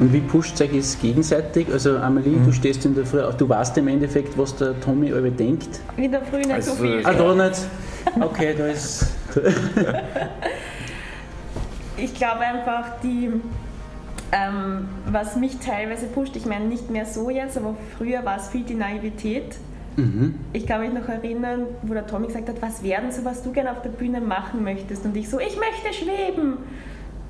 Und wie pusht euch es gegenseitig? Also Amelie, mhm. du stehst in der Früh, du weißt im Endeffekt, was der Tommy über denkt. In der Früh nicht also, so viel. Ah, da nicht? Okay, da ist... ich glaube einfach, die... Ähm, was mich teilweise pusht, ich meine nicht mehr so jetzt, aber früher war es viel die Naivität. Mhm. Ich kann mich noch erinnern, wo der Tommy gesagt hat, was werden so, was du gerne auf der Bühne machen möchtest? Und ich so, ich möchte schweben.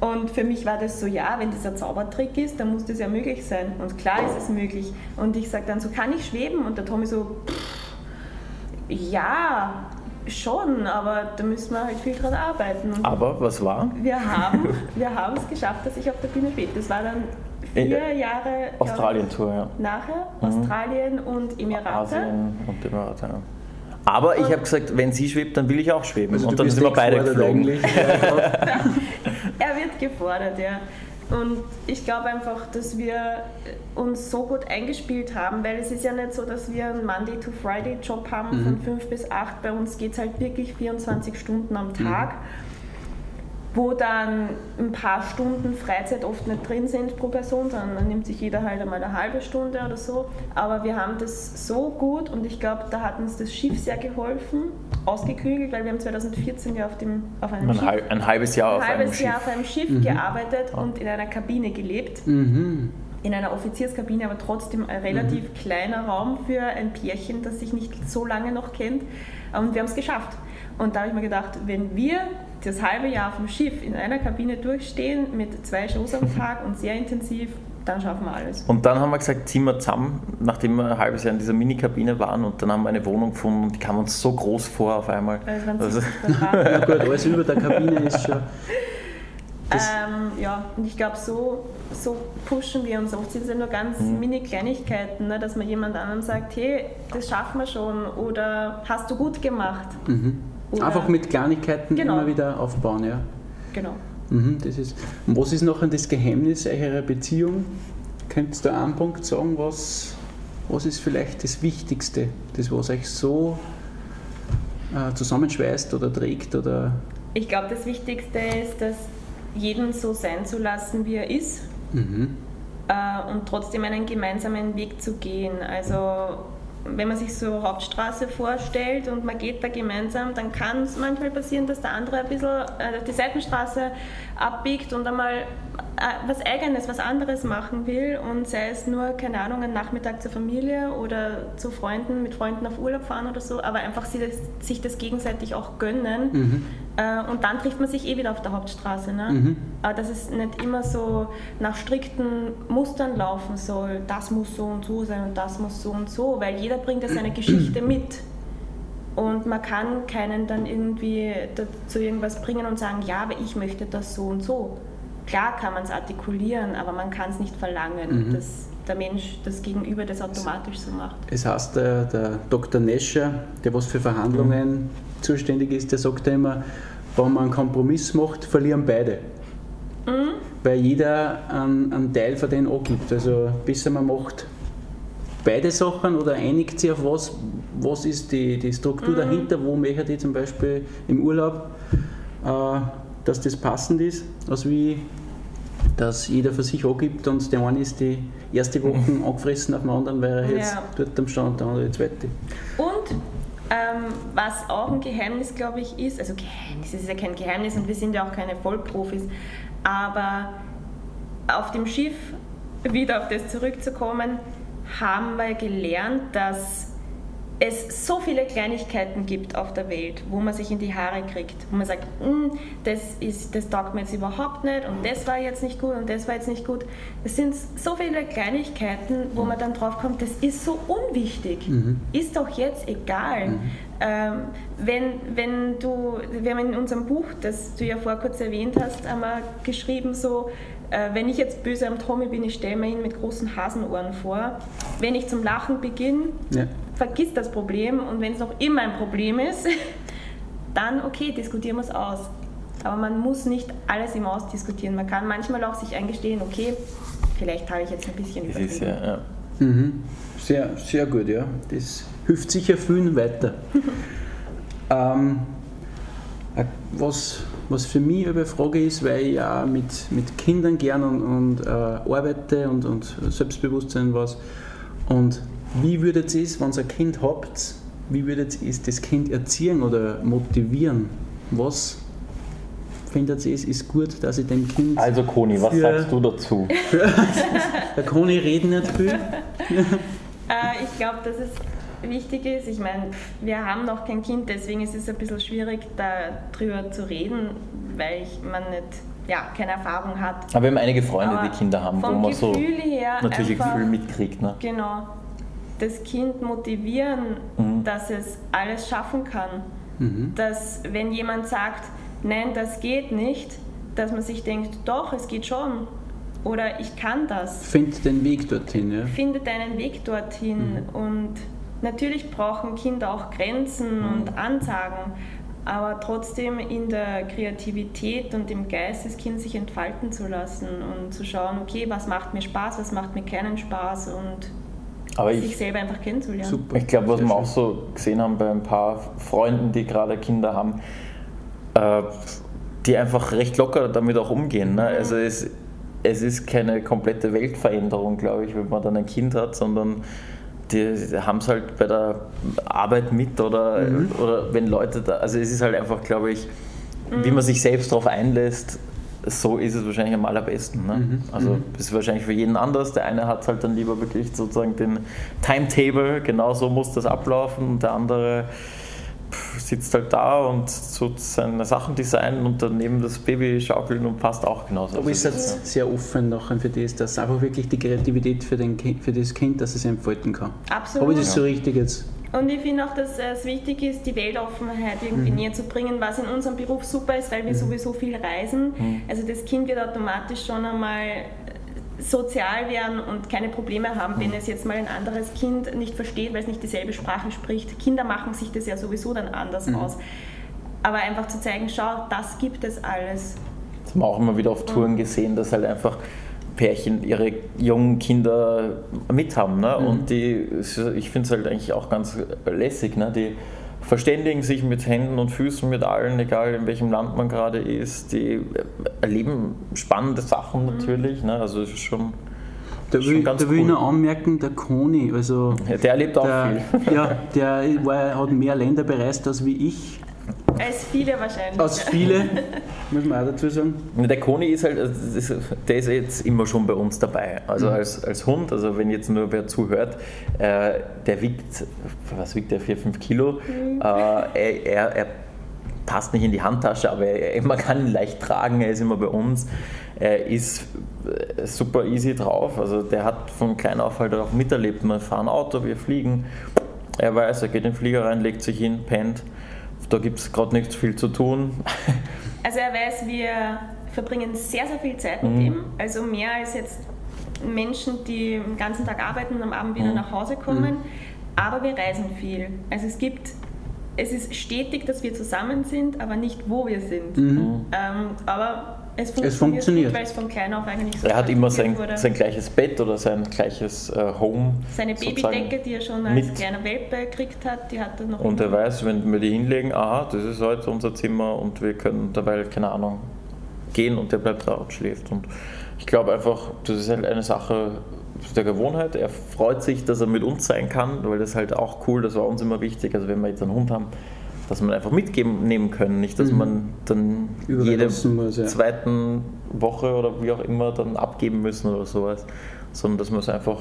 Und für mich war das so, ja, wenn das ein Zaubertrick ist, dann muss das ja möglich sein. Und klar ist es möglich. Und ich sage dann so, kann ich schweben? Und der Tommy so, pff, ja, schon, aber da müssen wir halt viel dran arbeiten. Und aber was war? Wir haben wir haben es geschafft, dass ich auf der Bühne schwebe. Das war dann vier Jahre Australien-Tour, ja. Nachher, mhm. Australien und Emirate. Asien und Emirate, ja. Aber und ich habe gesagt, wenn sie schwebt, dann will ich auch schweben. Also und dann sind wir beide geflogen. er wird gefordert, ja. Und ich glaube einfach, dass wir uns so gut eingespielt haben, weil es ist ja nicht so, dass wir einen Monday-to-Friday-Job haben mhm. von 5 bis 8. Bei uns geht es halt wirklich 24 Stunden am Tag. Mhm wo dann ein paar Stunden Freizeit oft nicht drin sind pro Person, sondern dann nimmt sich jeder halt einmal eine halbe Stunde oder so. Aber wir haben das so gut und ich glaube, da hat uns das Schiff sehr geholfen, ausgeklügelt, weil wir haben 2014 ja auf, dem, auf einem ein Schiff, ein halbes Jahr auf ein halbes einem Jahr Schiff, auf einem Schiff mhm. gearbeitet und in einer Kabine gelebt. Mhm in einer Offizierskabine, aber trotzdem ein relativ mhm. kleiner Raum für ein Pärchen, das sich nicht so lange noch kennt. Und wir haben es geschafft. Und da habe ich mir gedacht, wenn wir das halbe Jahr auf dem Schiff in einer Kabine durchstehen mit zwei Shows am Tag und sehr intensiv, dann schaffen wir alles. Und dann haben wir gesagt, ziehen wir zusammen, nachdem wir ein halbes Jahr in dieser Mini-Kabine waren und dann haben wir eine Wohnung gefunden und die kam uns so groß vor auf einmal. Also, ja gut, alles über der Kabine ist schon... Ähm, ja, und ich glaube, so, so pushen wir uns. Oft sind es ja nur ganz mhm. mini Kleinigkeiten, ne, dass man jemand anderem sagt, hey, das schaffen wir schon oder hast du gut gemacht. Mhm. Einfach mit Kleinigkeiten genau. immer wieder aufbauen, ja. Genau. Mhm, das ist, und was ist noch das Geheimnis eurer Beziehung? Könntest du einen Punkt sagen, was, was ist vielleicht das Wichtigste, das was euch so äh, zusammenschweißt oder trägt? Oder? Ich glaube, das Wichtigste ist, dass jeden so sein zu lassen, wie er ist mhm. äh, und trotzdem einen gemeinsamen Weg zu gehen. Also wenn man sich so Hauptstraße vorstellt und man geht da gemeinsam, dann kann es manchmal passieren, dass der andere ein bisschen äh, die Seitenstraße abbiegt und einmal was Eigenes, was anderes machen will und sei es nur, keine Ahnung, einen Nachmittag zur Familie oder zu Freunden, mit Freunden auf Urlaub fahren oder so, aber einfach sich das, sich das gegenseitig auch gönnen mhm. äh, und dann trifft man sich eh wieder auf der Hauptstraße. Ne? Mhm. Aber dass es nicht immer so nach strikten Mustern laufen soll, das muss so und so sein und das muss so und so, weil jeder bringt ja seine Geschichte mit. Und man kann keinen dann irgendwie dazu irgendwas bringen und sagen, ja, aber ich möchte das so und so. Klar kann man es artikulieren, aber man kann es nicht verlangen, mhm. dass der Mensch das Gegenüber das automatisch so macht. Es heißt, der, der Dr. Nescher, der was für Verhandlungen mhm. zuständig ist, der sagt ja immer, wenn man einen Kompromiss macht, verlieren beide. Mhm. Weil jeder einen, einen Teil von denen angibt. Also besser man macht beide Sachen oder einigt sich auf was, was ist die, die Struktur mhm. dahinter, wo möchte ich zum Beispiel im Urlaub, äh, dass das passend ist, als wie dass jeder für sich angibt und der eine ist die erste Woche mhm. angefressen auf dem anderen, weil er jetzt ja. dort am Stand der andere die zweite. Und ähm, was auch ein Geheimnis, glaube ich, ist, also Geheimnis ist ja kein Geheimnis und wir sind ja auch keine Vollprofis, aber auf dem Schiff, wieder auf das zurückzukommen, haben wir gelernt, dass es so viele Kleinigkeiten gibt auf der Welt, wo man sich in die Haare kriegt, wo man sagt, hm, das, ist, das taugt mir jetzt überhaupt nicht und das war jetzt nicht gut und das war jetzt nicht gut. Es sind so viele Kleinigkeiten, wo man dann drauf kommt, das ist so unwichtig, mhm. ist doch jetzt egal. Mhm. Ähm, wenn, wenn du, wir haben in unserem Buch, das du ja vor kurz erwähnt hast, einmal geschrieben so, äh, wenn ich jetzt böse am Tommy bin, ich stelle mir ihn mit großen Hasenohren vor. Wenn ich zum Lachen beginne, ja. Vergiss das Problem und wenn es noch immer ein Problem ist, dann okay, diskutieren wir es aus. Aber man muss nicht alles immer ausdiskutieren. Man kann manchmal auch sich eingestehen, okay, vielleicht habe ich jetzt ein bisschen übertrieben. Ja, ja. Mhm. Sehr, sehr gut, ja. Das hilft sicher vielen weiter. ähm, äh, was Was für mich eine Frage ist, weil ich ja mit, mit Kindern gern und, und äh, arbeite und, und Selbstbewusstsein was. Und wie würdet ihr es, wenn ihr ein Kind habt, wie würdet ihr das Kind erziehen oder motivieren? Was findet ihr es ist gut, dass ich dem Kind. Also, Koni, was sagst du dazu? Der Koni redet nicht viel. Äh, ich glaube, dass es wichtig ist. Ich meine, wir haben noch kein Kind, deswegen ist es ein bisschen schwierig, darüber zu reden, weil ich, man nicht, ja, keine Erfahrung hat. Aber wir haben einige Freunde, Aber die Kinder haben, wo man so Gefühl her natürlich ein Gefühl mitkriegt. Ne? Genau. Das Kind motivieren, Mhm. dass es alles schaffen kann. Mhm. Dass, wenn jemand sagt, nein, das geht nicht, dass man sich denkt, doch, es geht schon. Oder ich kann das. Find den Weg dorthin. Ja. Finde deinen Weg dorthin. Und natürlich brauchen Kinder auch Grenzen und Ansagen. Aber trotzdem in der Kreativität und im Geist des Kindes sich entfalten zu lassen und zu schauen, okay, was macht mir Spaß, was macht mir keinen Spaß und Aber sich ich, selber einfach kennenzulernen. Super. ich glaube, was Sehr wir schön. auch so gesehen haben bei ein paar Freunden, die gerade Kinder haben, äh, die einfach recht locker damit auch umgehen. Ne? Also es, es ist keine komplette Weltveränderung, glaube ich, wenn man dann ein Kind hat, sondern die haben es halt bei der Arbeit mit oder, oder wenn Leute da, also es ist halt einfach, glaube ich, wie man sich selbst darauf einlässt, so ist es wahrscheinlich am allerbesten. Ne? Also das ist wahrscheinlich für jeden anders. Der eine hat halt dann lieber wirklich sozusagen den Timetable, genau so muss das ablaufen und der andere sitzt halt da und tut seine Sachen designen und daneben das Baby schaukeln und passt auch genauso. Aber ist Also, das sehr offen nachher für das, dass einfach wirklich die Kreativität für, den kind, für das Kind, dass es entfalten kann. Absolut. Aber ist das so richtig jetzt? Und ich finde auch, dass es wichtig ist, die Weltoffenheit irgendwie näher zu bringen, was in unserem Beruf super ist, weil wir sowieso viel reisen. Also das Kind wird automatisch schon einmal sozial werden und keine Probleme haben, wenn es jetzt mal ein anderes Kind nicht versteht, weil es nicht dieselbe Sprache spricht. Kinder machen sich das ja sowieso dann anders aus. Aber einfach zu zeigen, schau, das gibt es alles. Das haben wir auch immer wieder auf Touren gesehen, dass halt einfach Pärchen ihre jungen Kinder mithaben. Ne? Und die, ich finde es halt eigentlich auch ganz lässig. Ne? Die verständigen sich mit Händen und Füßen mit allen, egal in welchem Land man gerade ist. Die erleben spannende Sachen natürlich. Ne? Also es ist schon, Da will, ganz da will ich cool. noch anmerken, der Koni, also ja, der erlebt auch der, viel. ja, der war, hat mehr Länder bereist als wie ich. Als viele wahrscheinlich. Als viele, muss man auch dazu sagen. Der Koni ist halt, also der ist jetzt immer schon bei uns dabei. Also als, als Hund, also wenn jetzt nur wer zuhört, äh, der wiegt, was wiegt der, 4, 5 Kilo. Äh, er, er, er passt nicht in die Handtasche, aber er, man kann ihn leicht tragen, er ist immer bei uns. Er ist äh, super easy drauf, also der hat von klein auf halt auch miterlebt. Wir fahren Auto, wir fliegen. Er weiß, er geht in den Flieger rein, legt sich hin, pennt. Da gibt es gerade nicht viel zu tun. Also er weiß, wir verbringen sehr, sehr viel Zeit mit Mhm. ihm. Also mehr als jetzt Menschen, die den ganzen Tag arbeiten und am Abend wieder Mhm. nach Hause kommen. Aber wir reisen viel. Also es gibt, es ist stetig, dass wir zusammen sind, aber nicht wo wir sind. Mhm. Ähm, aber es funktioniert, funktioniert. gut, weil es von klein auf eigentlich so Er hat immer sein, wurde. sein gleiches Bett oder sein gleiches äh, Home. Seine. Babydecke, die er schon als mit. kleiner Welpe gekriegt hat, die hat er noch Und er weiß, wenn wir die hinlegen, aha, das ist heute unser Zimmer und wir können dabei, keine Ahnung, gehen und der bleibt da und schläft. Und ich glaube einfach, das ist halt eine Sache der Gewohnheit. Er freut sich, dass er mit uns sein kann, weil das halt auch cool, das war uns immer wichtig. Also wenn wir jetzt einen Hund haben, dass man einfach mitgeben nehmen können, nicht, dass man dann jede muss, ja. zweiten Woche oder wie auch immer dann abgeben müssen oder sowas, sondern dass wir es einfach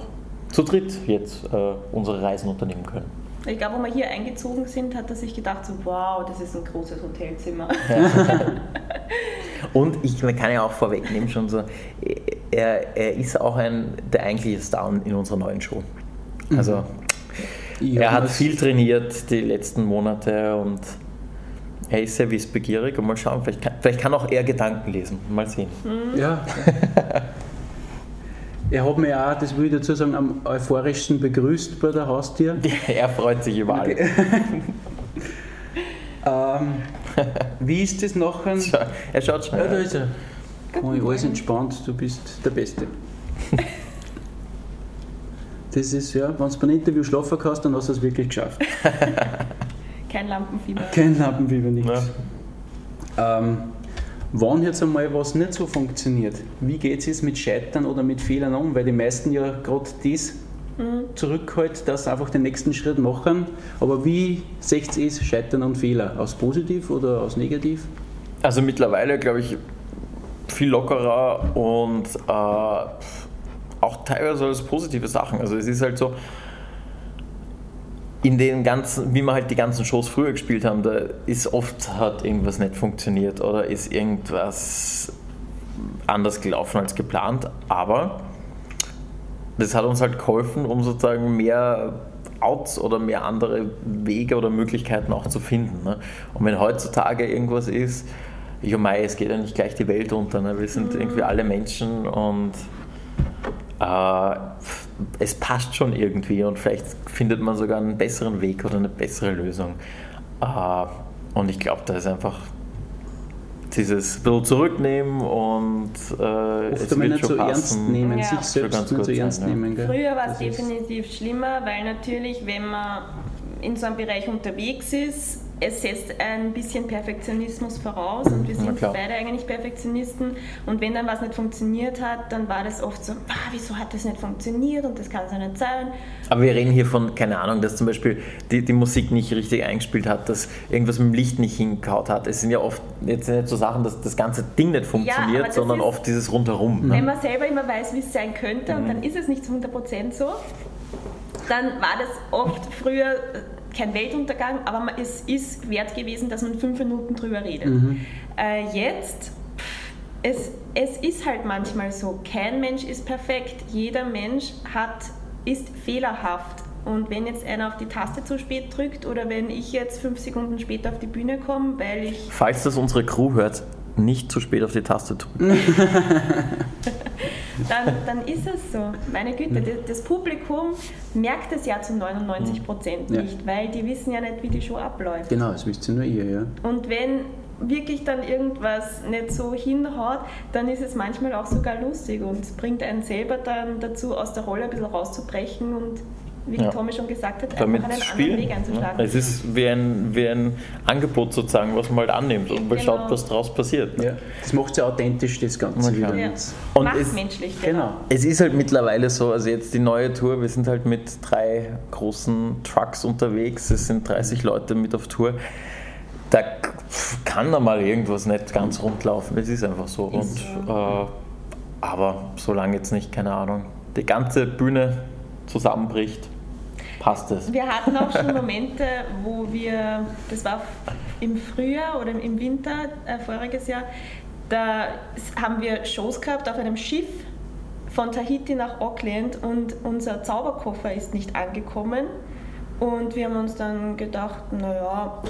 zu dritt jetzt äh, unsere Reisen unternehmen können. Ich glaube, wo wir hier eingezogen sind, hat er sich gedacht, so, wow, das ist ein großes Hotelzimmer. Und ich man kann ja auch vorwegnehmen schon so, er, er ist auch ein, der eigentliche Star in unserer neuen Show. Also Ich er hat viel trainiert die letzten Monate und er ist sehr wissbegierig und mal schauen, vielleicht kann, vielleicht kann auch er Gedanken lesen. Mal sehen. Ja. er hat mich auch, das will ich dazu sagen, am euphorischsten begrüßt bei der Haustür. Er freut sich über alles. Ähm, wie ist das nachher? Er schaut schon. Ja, da ist er. Oh, alles entspannt, du bist der Beste. Das ist ja, wenn du beim Interview schlafen kannst, dann hast du es wirklich geschafft. Kein Lampenfieber. Kein Lampenfieber, nichts. Ähm, Wann jetzt einmal was nicht so funktioniert, wie geht es mit Scheitern oder mit Fehlern um? Weil die meisten ja gerade das mhm. zurückhalten, dass sie einfach den nächsten Schritt machen. Aber wie seht ihr es, Scheitern und Fehler? Aus positiv oder aus negativ? Also mittlerweile glaube ich viel lockerer und äh, auch teilweise als positive Sachen. Also es ist halt so, in den ganzen, wie wir halt die ganzen Shows früher gespielt haben, da ist oft hat irgendwas nicht funktioniert oder ist irgendwas anders gelaufen als geplant, aber das hat uns halt geholfen, um sozusagen mehr Outs oder mehr andere Wege oder Möglichkeiten auch zu finden. Ne? Und wenn heutzutage irgendwas ist, ja mei, es geht ja nicht gleich die Welt unter, ne? wir sind mhm. irgendwie alle Menschen und äh, es passt schon irgendwie und vielleicht findet man sogar einen besseren Weg oder eine bessere Lösung. Äh, und ich glaube, da ist einfach dieses bisschen zurücknehmen und äh, Oft es wird nicht so passen. ernst nehmen, ja. sich selbst nicht so ernst sein, nehmen. Gell? Früher war es definitiv schlimmer, weil natürlich, wenn man in so einem Bereich unterwegs ist, es setzt ein bisschen Perfektionismus voraus und wir sind beide eigentlich Perfektionisten und wenn dann was nicht funktioniert hat, dann war das oft so, ah, wieso hat das nicht funktioniert und das kann es ja nicht sein. Aber wir reden hier von, keine Ahnung, dass zum Beispiel die, die Musik nicht richtig eingespielt hat, dass irgendwas mit dem Licht nicht hingehauen hat. Es sind ja oft jetzt nicht so Sachen, dass das ganze Ding nicht funktioniert, ja, sondern oft dieses Rundherum. Ne? Wenn man selber immer weiß, wie es sein könnte mhm. und dann ist es nicht zu 100% so, dann war das oft früher kein Weltuntergang, aber es ist wert gewesen, dass man fünf Minuten drüber redet. Mhm. Äh, jetzt, es, es ist halt manchmal so, kein Mensch ist perfekt, jeder Mensch hat, ist fehlerhaft. Und wenn jetzt einer auf die Taste zu spät drückt oder wenn ich jetzt fünf Sekunden später auf die Bühne komme, weil ich... Falls das unsere Crew hört, nicht zu spät auf die Taste drücken. dann, dann ist es so. Meine Güte, das Publikum merkt es ja zu 99 Prozent nicht, ja. weil die wissen ja nicht, wie die Show abläuft. Genau, das wisst ihr nur ihr, ja. Und wenn wirklich dann irgendwas nicht so hinhaut, dann ist es manchmal auch sogar lustig und bringt einen selber dann dazu, aus der Rolle ein bisschen rauszubrechen und wie ja. Tommy schon gesagt hat, Damit einfach einen spielen. anderen Weg einzuschlagen. Ja. Es ist wie ein, wie ein Angebot sozusagen, was man halt annimmt und man genau. schaut, was daraus passiert. Ja. Das macht es ja authentisch, das Ganze wieder. Ja. Und Macht es, menschlich, genau. genau. Es ist halt mittlerweile so, also jetzt die neue Tour, wir sind halt mit drei großen Trucks unterwegs, es sind 30 Leute mit auf Tour. Da kann da mal irgendwas nicht ganz rund laufen, es ist einfach so. Ist und, so. Äh, aber solange jetzt nicht, keine Ahnung, die ganze Bühne zusammenbricht, passt es. Wir hatten auch schon Momente, wo wir, das war im Frühjahr oder im Winter äh, voriges Jahr, da haben wir Shows gehabt auf einem Schiff von Tahiti nach Auckland und unser Zauberkoffer ist nicht angekommen. Und wir haben uns dann gedacht, naja,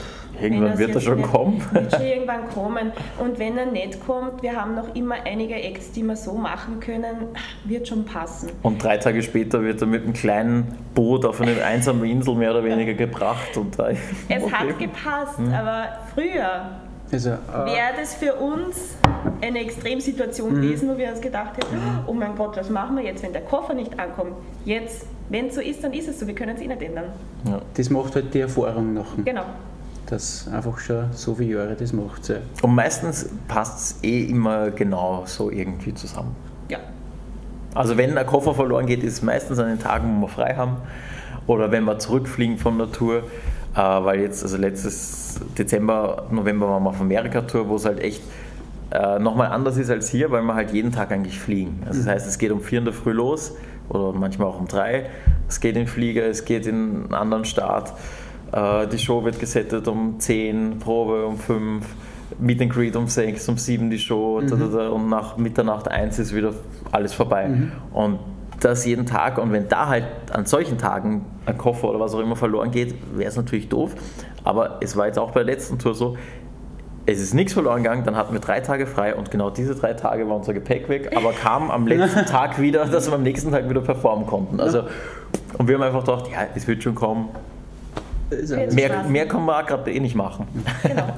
irgendwann wird er schon kommen. Wird schon irgendwann kommen. Und wenn er nicht kommt, wir haben noch immer einige Acts, die wir so machen können, wird schon passen. Und drei Tage später wird er mit einem kleinen Boot auf eine einsame Insel mehr oder weniger gebracht. Und es okay. hat gepasst, hm. aber früher also, äh, wäre das für uns eine Extremsituation mhm. gewesen, wo wir uns gedacht hätten, oh mein Gott, was machen wir jetzt, wenn der Koffer nicht ankommt? Jetzt wenn es so ist, dann ist es so. Wir können es eh nicht ändern. Ja. Das macht halt die Erfahrung nachher. Genau. Das einfach schon so viele Jahre das macht. Ja. Und meistens passt es eh immer genau so irgendwie zusammen. Ja. Also wenn ein Koffer verloren geht, ist es meistens an den Tagen, wo wir frei haben. Oder wenn wir zurückfliegen von der Tour. Äh, weil jetzt, also letztes Dezember, November waren wir auf Amerika-Tour, wo es halt echt äh, nochmal anders ist als hier, weil wir halt jeden Tag eigentlich fliegen. Also das mhm. heißt, es geht um vier in der Früh los oder manchmal auch um drei. Es geht in Flieger, es geht in einen anderen Staat. Äh, die Show wird gesettet um 10, Probe um 5, Meet and Greet um 6, um 7 die Show mhm. und nach Mitternacht 1 ist wieder alles vorbei. Mhm. Und das jeden Tag und wenn da halt an solchen Tagen ein Koffer oder was auch immer verloren geht, wäre es natürlich doof. Aber es war jetzt auch bei der letzten Tour so, es ist nichts verloren gegangen, dann hatten wir drei Tage frei und genau diese drei Tage war unser Gepäck weg, aber kam am letzten Tag wieder, dass wir am nächsten Tag wieder performen konnten. Also, und wir haben einfach gedacht, ja, es wird schon kommen. Mehr, mehr kann man gerade eh nicht machen. Genau.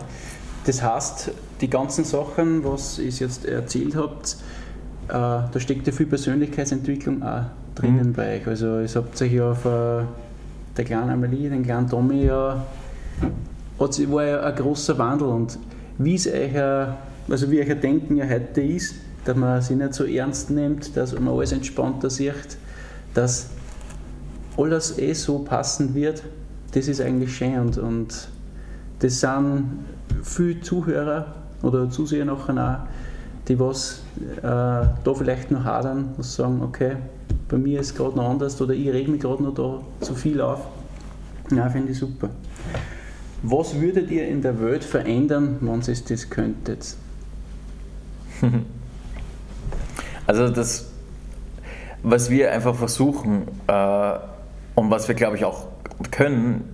Das heißt, die ganzen Sachen, was ihr jetzt erzählt habt, da steckt ja viel Persönlichkeitsentwicklung auch drinnen mhm. bei euch. Also, ihr habt euch ja auf äh, der kleinen Amelie, den kleinen Tommy ja, war ja ein großer Wandel und wie ist euer also wie euch ein Denken ja heute ist, dass man sich nicht so ernst nimmt, dass man alles entspannter sieht, dass alles eh so passend wird, das ist eigentlich schön und, und das sind viele Zuhörer oder Zuseher nachher auch, die was äh, da vielleicht noch hadern und sagen, okay, bei mir ist es gerade noch anders oder ich reg mich gerade noch da zu viel auf. Ja, finde ich super. Was würdet ihr in der Welt verändern, wenn ihr das könntet? Also das, was wir einfach versuchen äh, und was wir, glaube ich, auch können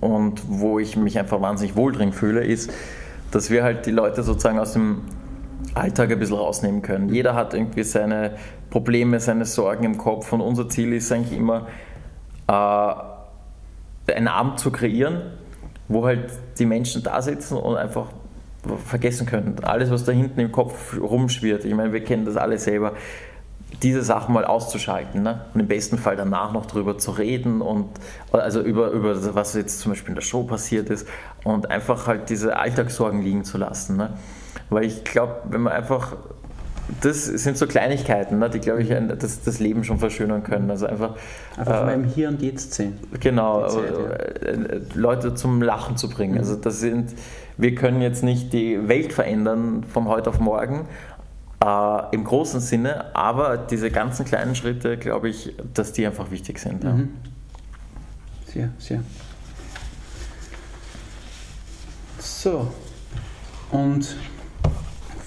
und wo ich mich einfach wahnsinnig wohl drin fühle, ist, dass wir halt die Leute sozusagen aus dem Alltag ein bisschen rausnehmen können. Jeder hat irgendwie seine Probleme, seine Sorgen im Kopf und unser Ziel ist eigentlich immer, äh, einen Abend zu kreieren, wo halt die Menschen da sitzen und einfach vergessen können. Alles, was da hinten im Kopf rumschwirrt. Ich meine, wir kennen das alle selber. Diese Sachen mal auszuschalten ne? und im besten Fall danach noch darüber zu reden und also über, über was jetzt zum Beispiel in der Show passiert ist und einfach halt diese Alltagssorgen liegen zu lassen. Ne? Weil ich glaube, wenn man einfach das sind so Kleinigkeiten, ne, die, glaube ich, das, das Leben schon verschönern können. Also einfach, einfach äh, mal im Hier und Jetzt sehen. Genau, Zeit, ja. Äh, Leute zum Lachen zu bringen. Mhm. Also das sind, wir können jetzt nicht die Welt verändern von heute auf morgen, äh, im großen Sinne, aber diese ganzen kleinen Schritte, glaube ich, dass die einfach wichtig sind. Ja. Mhm. Sehr, sehr. So, und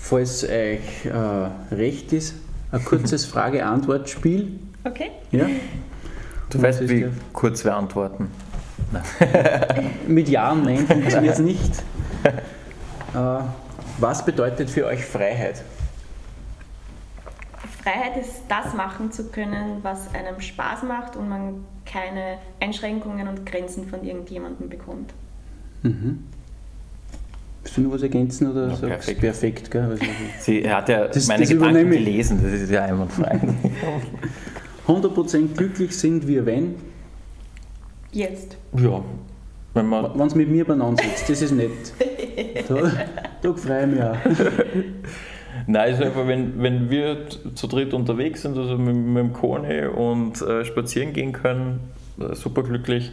falls euch äh, recht ist, ein kurzes Frage-Antwort-Spiel. Okay. Ja? Du weißt, wie kurz wir antworten. Mit Jahren, nein, funktioniert es nicht. Äh, was bedeutet für euch Freiheit? Freiheit ist das machen zu können, was einem Spaß macht und man keine Einschränkungen und Grenzen von irgendjemandem bekommt. Mhm. Willst du noch was ergänzen oder ja, sagst perfekt? perfekt gell? Also, Sie hat ja das, meine das Gedanken gelesen, das ist ja einwandfrei. 100% glücklich sind wir, wenn? Jetzt. Ja. Wenn es mit mir beieinander sitzt, das ist nett. Da, da freue ich mich auch. Nein, ist einfach, wenn, wenn wir zu dritt unterwegs sind, also mit, mit dem Kone und äh, spazieren gehen können, äh, super glücklich.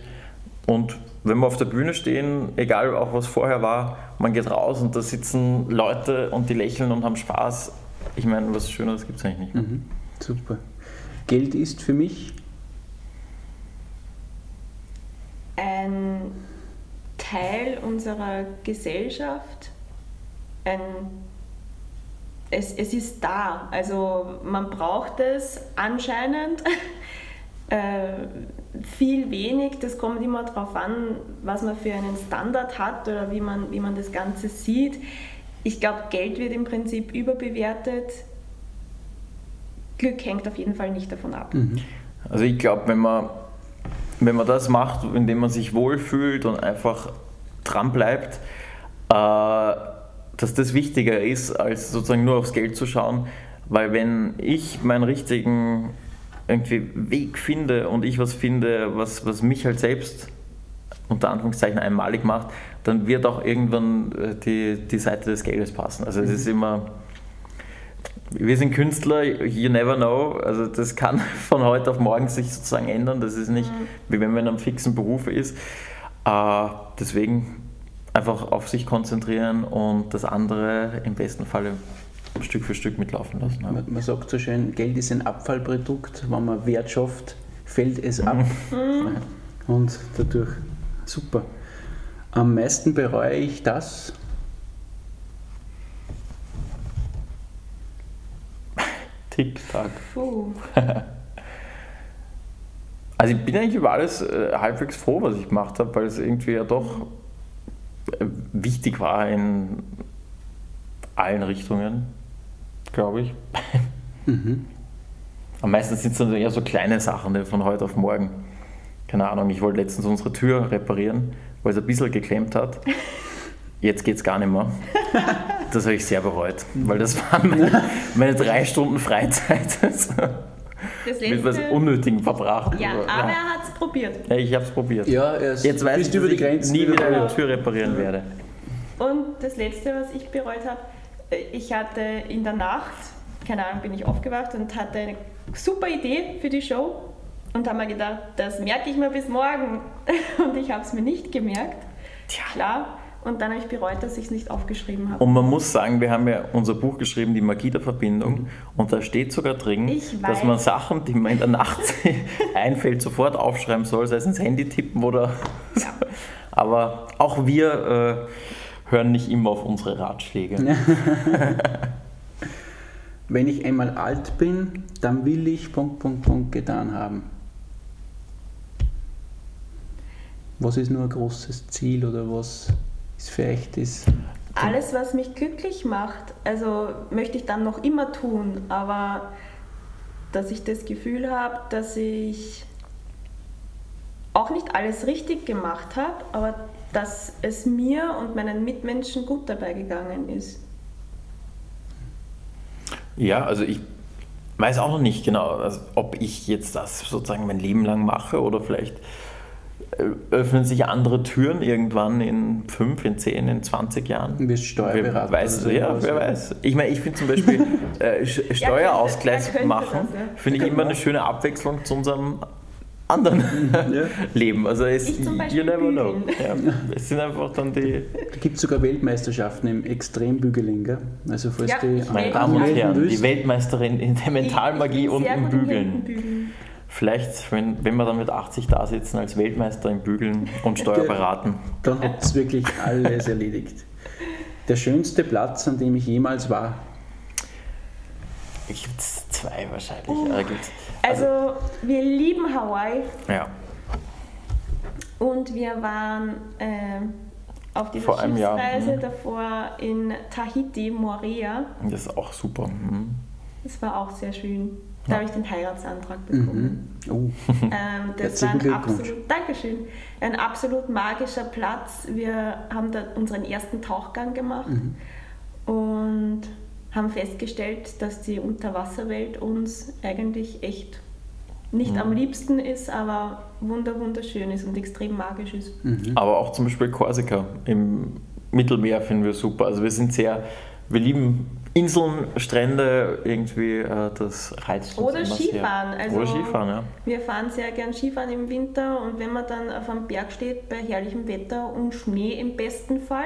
Und wenn wir auf der Bühne stehen, egal auch was vorher war, man geht raus und da sitzen Leute und die lächeln und haben Spaß. Ich meine, was Schöneres gibt es eigentlich nicht. Mhm, super. Geld ist für mich? Ein Teil unserer Gesellschaft. Ein es, es ist da. Also man braucht es anscheinend. äh, viel wenig. Das kommt immer darauf an, was man für einen Standard hat oder wie man, wie man das Ganze sieht. Ich glaube, Geld wird im Prinzip überbewertet. Glück hängt auf jeden Fall nicht davon ab. Mhm. Also ich glaube, wenn man, wenn man das macht, indem man sich wohlfühlt und einfach dran bleibt, äh, dass das wichtiger ist, als sozusagen nur aufs Geld zu schauen. Weil wenn ich meinen richtigen irgendwie Weg finde und ich was finde, was, was mich halt selbst unter Anführungszeichen einmalig macht, dann wird auch irgendwann äh, die, die Seite des Geldes passen. Also es ist mhm. immer, wir sind Künstler, you never know, also das kann von heute auf morgen sich sozusagen ändern, das ist nicht mhm. wie wenn man in einem fixen Beruf ist. Uh, deswegen einfach auf sich konzentrieren und das andere im besten Falle Stück für Stück mitlaufen lassen. Ja. Man, man, sagt so schön, Geld ist ein Abfallprodukt, wenn man Wert schafft, fällt es ab. Mhm. Und dadurch super. Am meisten bereue ich das. Tick-Tack. also ich bin eigentlich über alles äh, halbwegs froh, was ich gemacht habe, weil es irgendwie ja doch äh, wichtig war in allen Richtungen glaube ich. Mhm. Am meisten sind es dann eher so kleine Sachen von heute auf morgen. Keine Ahnung, ich wollte letztens unsere Tür reparieren, weil es ein bisschen geklemmt hat. Jetzt geht es gar nicht mehr. Das habe ich sehr bereut, weil das waren meine, meine drei Stunden Freizeit. Das mit was Unnötigem verbracht. Ja, aber ja. er hat es probiert. Ja, ich habe es probiert. Ja, Jetzt weiß ich, dass ich nie wieder eine Tür reparieren werde. Und das Letzte, was ich bereut habe, ich hatte in der Nacht, keine Ahnung, bin ich aufgewacht und hatte eine super Idee für die Show und habe mir gedacht, das merke ich mir bis morgen. Und ich habe es mir nicht gemerkt. Tja. Klar. Und dann habe ich bereut, dass ich es nicht aufgeschrieben habe. Und man muss sagen, wir haben ja unser Buch geschrieben, Die Magie der Verbindung. Und da steht sogar drin, dass man Sachen, die man in der Nacht einfällt, sofort aufschreiben soll, sei es ins Handy tippen oder. Ja. Aber auch wir äh, hören nicht immer auf unsere Ratschläge. Wenn ich einmal alt bin, dann will ich Punkt, Punkt, Punkt getan haben. Was ist nur ein großes Ziel oder was ist vielleicht das? Alles, was mich glücklich macht, also möchte ich dann noch immer tun, aber dass ich das Gefühl habe, dass ich auch nicht alles richtig gemacht habe, aber dass es mir und meinen Mitmenschen gut dabei gegangen ist. Ja, also ich weiß auch noch nicht genau, also ob ich jetzt das sozusagen mein Leben lang mache oder vielleicht äh, öffnen sich andere Türen irgendwann in 5, in 10, in 20 Jahren. Du wirst Steuerberater Wer weiß, ja, wer weiß. Ich meine, ich finde zum Beispiel äh, Steuerausgleich er könnte machen, ja. finde ich immer eine schöne Abwechslung zu unserem anderen Ja. Leben. Also es, Ich you never know. bügeln. Ja, es sind einfach dann die, Da gibt es sogar Weltmeisterschaften im Extrembügeling. Gell? Also falls Ja, die ich meine Damen und Herren, die Weltmeisterin in der Mentalmagie Ich- ich und im Bügeln. Vielleicht, wenn, wenn wir dann mit 80 da sitzen als Weltmeister im Bügeln und Steuerberaten. dann hat es wirklich alles erledigt. Der schönste Platz, an dem ich jemals war. Gibt es zwei wahrscheinlich. Uh. Gibt's, Also, wir lieben Hawaii ja. und wir waren ähm, auf dieser Vor einem Jahr, Schiffsreise mhm. davor in Tahiti, Morea. Das ist auch super. Mhm. Das war auch sehr schön. Da habe ich den Heiratsantrag bekommen. Mhm. Oh. Ähm, das war ein absolut, Dankeschön, ein absolut magischer Platz. Wir haben da unseren ersten Tauchgang gemacht Mhm. und haben festgestellt, dass die Unterwasserwelt uns eigentlich echt nicht Mhm. am liebsten ist, aber wunder wunderschön ist und extrem magisch ist. Mhm. Aber auch zum Beispiel Korsika im Mittelmeer finden wir super. Also wir sind sehr, wir lieben Inseln, Strände, irgendwie, äh, das reizt uns Oder immer Skifahren. Sehr. Also Oder Skifahren, ja. Wir fahren sehr gern Skifahren im Winter und wenn man dann auf einem Berg steht bei herrlichem Wetter und Schnee im besten Fall,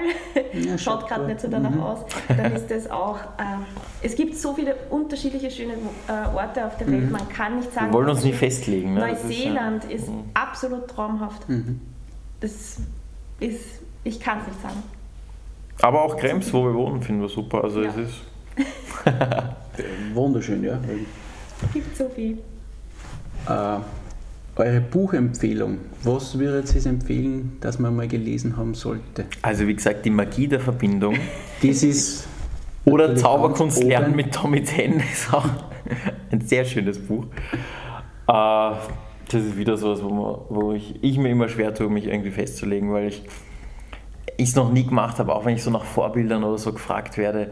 Ja, schaut gerade nicht so danach Mhm. aus, dann ist das auch. Äh, es gibt so viele unterschiedliche schöne äh, Orte auf der Welt, man kann nicht sagen. Wir wollen uns ist. festlegen. Ne? Das ist ja- Neuseeland ist, Mhm. absolut traumhaft. Mhm. Das ist, ich kann es nicht sagen. Aber auch Krems, wo wir wohnen, finden wir super. Also Ja. es ist Wunderschön, ja. Es gibt so viel. Äh, eure Buchempfehlung. Was würdet ihr empfehlen, dass man mal gelesen haben sollte? Also wie gesagt, die Magie der Verbindung. Das ist Oder Zauberkunst lernen mit Tommy Ten ist auch ein sehr schönes Buch. Äh, das ist wieder sowas, wo, man, wo ich, ich mir immer schwer tue, mich irgendwie festzulegen, weil ich es noch nie gemacht habe, auch wenn ich so nach Vorbildern oder so gefragt werde.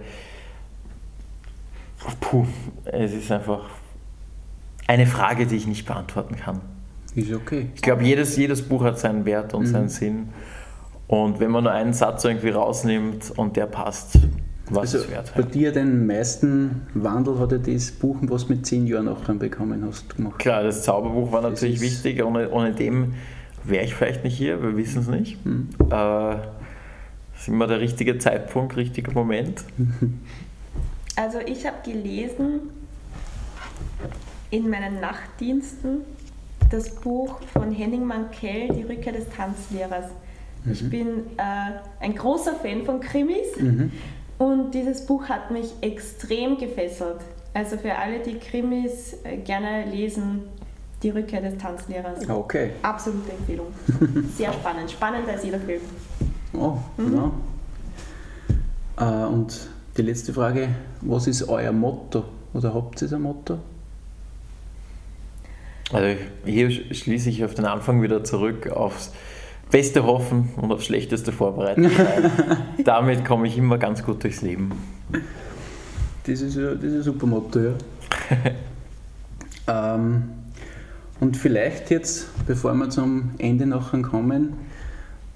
Puh, es ist einfach eine Frage, die ich nicht beantworten kann. Ist okay. Ich glaube, jedes, jedes Buch hat seinen Wert und seinen Sinn. Und wenn man nur einen Satz irgendwie rausnimmt und der passt, was Also es wert. bei dir den meisten Wandel hat ja das Buch, was du mit zehn Jahren nachher bekommen hast, gemacht. Klar, das Zauberbuch war natürlich wichtig. Ohne, ohne dem wäre ich vielleicht nicht hier, wir wissen es nicht. Hm. Äh, ist immer der richtige Zeitpunkt, richtiger Moment. Also ich habe gelesen in meinen Nachtdiensten das Buch von Henning Mankell, Die Rückkehr des Tanzlehrers. Ich bin äh, ein großer Fan von Krimis Mhm. und dieses Buch hat mich extrem gefesselt. Also für alle, die Krimis äh, gerne lesen, Die Rückkehr des Tanzlehrers. Okay. Absolute Empfehlung. Sehr spannend, spannender als jeder Film. Oh, ja. Äh, und die letzte Frage, was ist euer Motto? Oder habt ihr ein Motto? Also hier sch- schließe ich auf den Anfang wieder zurück, aufs Beste hoffen und aufs Schlechteste vorbereitet sein. Damit komme ich immer ganz gut durchs Leben. Das ist, ja, das ist ein super Motto, ja. ähm, und vielleicht jetzt, bevor wir zum Ende nachher kommen,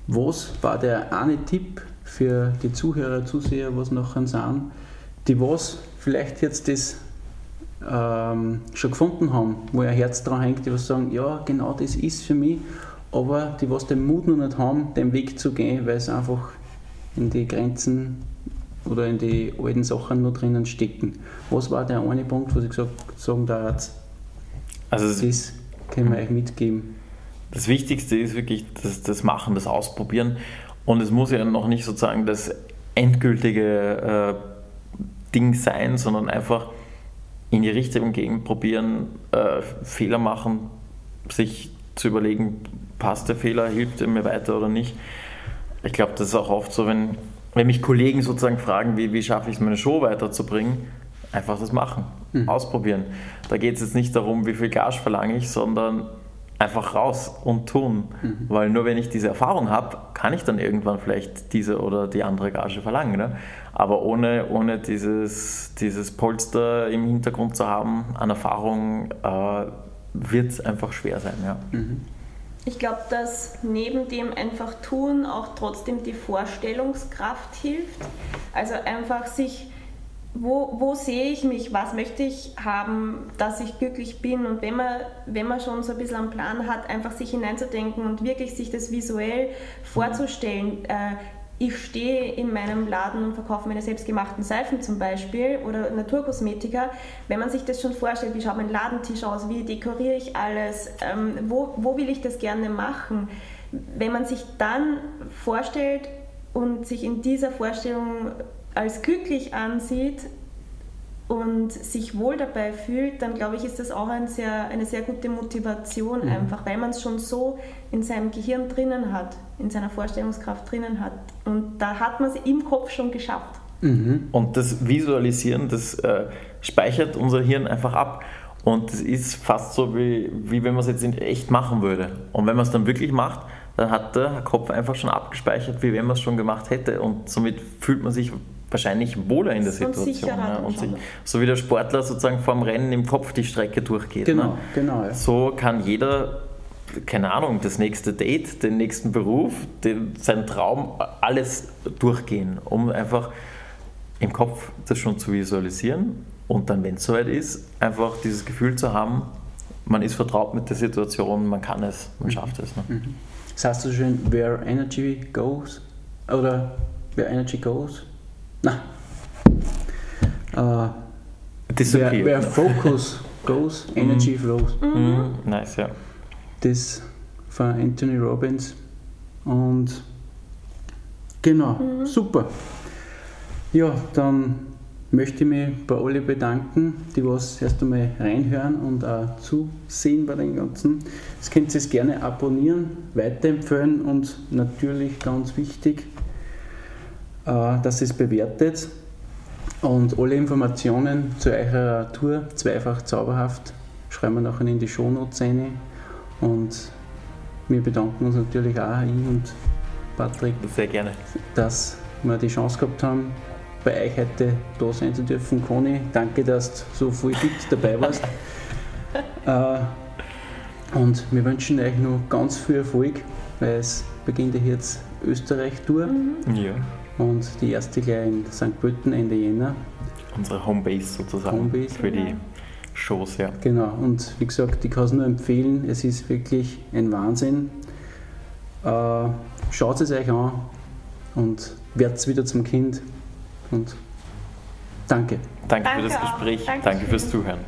was war der eine Tipp für die Zuhörer, Zuseher, was nachher sind, die was vielleicht jetzt das ähm, schon gefunden haben, wo ihr Herz dran hängt, die was sagen, ja, genau das ist für mich, aber die was den Mut noch nicht haben, den Weg zu gehen, weil sie einfach in die Grenzen oder in die alten Sachen noch drinnen stecken. Was war der eine Punkt, wo Sie gesagt sagen, da also das können wir euch mitgeben? Das Wichtigste ist wirklich das, das Machen, das Ausprobieren. Und es muss ja noch nicht sozusagen das endgültige äh, Ding sein, sondern einfach in die Richtung gehen, probieren, äh, Fehler machen, sich zu überlegen, passt der Fehler, hilft er mir weiter oder nicht. Ich glaube, das ist auch oft so, wenn, wenn mich Kollegen sozusagen fragen, wie, wie schaffe ich es, meine Show weiterzubringen, einfach das machen, mhm. ausprobieren. Da geht es jetzt nicht darum, wie viel Gage verlange ich, sondern einfach raus und tun. Mhm. Weil nur wenn ich diese Erfahrung habe, kann ich dann irgendwann vielleicht diese oder die andere Gage verlangen. Ne? Aber ohne, ohne dieses, dieses Polster im Hintergrund zu haben an Erfahrung, äh, wird es einfach schwer sein. Ja. Mhm. Ich glaube, dass neben dem einfach tun auch trotzdem die Vorstellungskraft hilft. Also einfach sich wo, wo sehe ich mich, was möchte ich haben, dass ich glücklich bin und wenn man, wenn man schon so ein bisschen einen Plan hat, einfach sich hineinzudenken und wirklich sich das visuell vorzustellen. Äh, ich stehe in meinem Laden und verkaufe meine selbstgemachten Seifen zum Beispiel oder Naturkosmetika. Wenn man sich das schon vorstellt, wie schaut mein Ladentisch aus, wie dekoriere ich alles, ähm, wo, wo will ich das gerne machen, wenn man sich dann vorstellt und sich in dieser Vorstellung als glücklich ansieht und sich wohl dabei fühlt, dann glaube ich, ist das auch ein sehr, eine sehr gute Motivation mhm. einfach, weil man es schon so in seinem Gehirn drinnen hat, in seiner Vorstellungskraft drinnen hat. Und da hat man es im Kopf schon geschafft. Mhm. Und das Visualisieren, das äh, speichert unser Hirn einfach ab. Und es ist fast so, wie, wie wenn man es jetzt in echt machen würde. Und wenn man es dann wirklich macht, dann hat der Kopf einfach schon abgespeichert, wie wenn man es schon gemacht hätte. Und somit fühlt man sich wahrscheinlich wohler in der Situation. Ne? Und sich, so wie der Sportler sozusagen vorm Rennen im Kopf die Strecke durchgeht. Genau, ne? genau. Ja. So kann jeder, keine Ahnung, das nächste Date, den nächsten Beruf, den, seinen Traum, alles durchgehen, um einfach im Kopf das schon zu visualisieren und dann, wenn es soweit ist, einfach dieses Gefühl zu haben, man ist vertraut mit der Situation, man kann es, man mhm. schafft es. Ne? Mhm. Das heißt so schön, where energy goes, oder where energy goes, na. Uh, where, where focus goes, energy mm. flows. Mm. Nice, ja. Das von Anthony Robbins. Und genau, mhm. super. Ja, dann möchte ich mich bei alle bedanken, die was erst einmal reinhören und auch zusehen bei den ganzen. Das könnt ihr gerne abonnieren, weiterempfehlen und natürlich ganz wichtig, äh, dass es bewertet. Und alle Informationen zu eurer Tour, zweifach zauberhaft, schreiben wir nachher in die Shownotes rein. Und wir bedanken uns natürlich auch, ich und Patrick, Sehr gerne. dass wir die Chance gehabt haben, bei euch heute da sein zu dürfen. Conny, danke, dass du so viel fit dabei warst. äh, und wir wünschen euch noch ganz viel Erfolg, weil es beginnt ja jetzt Österreich-Tour. Mhm. Ja. Und die erste gleich in St. Pölten Ende Jänner. Unsere Homebase sozusagen Homebase, für die Shows, ja. Genau, und wie gesagt, ich kann es nur empfehlen, es ist wirklich ein Wahnsinn. Äh, schaut es euch an und werdet wieder zum Kind. Und danke. Danke, danke für das Gespräch, danke fürs Zuhören.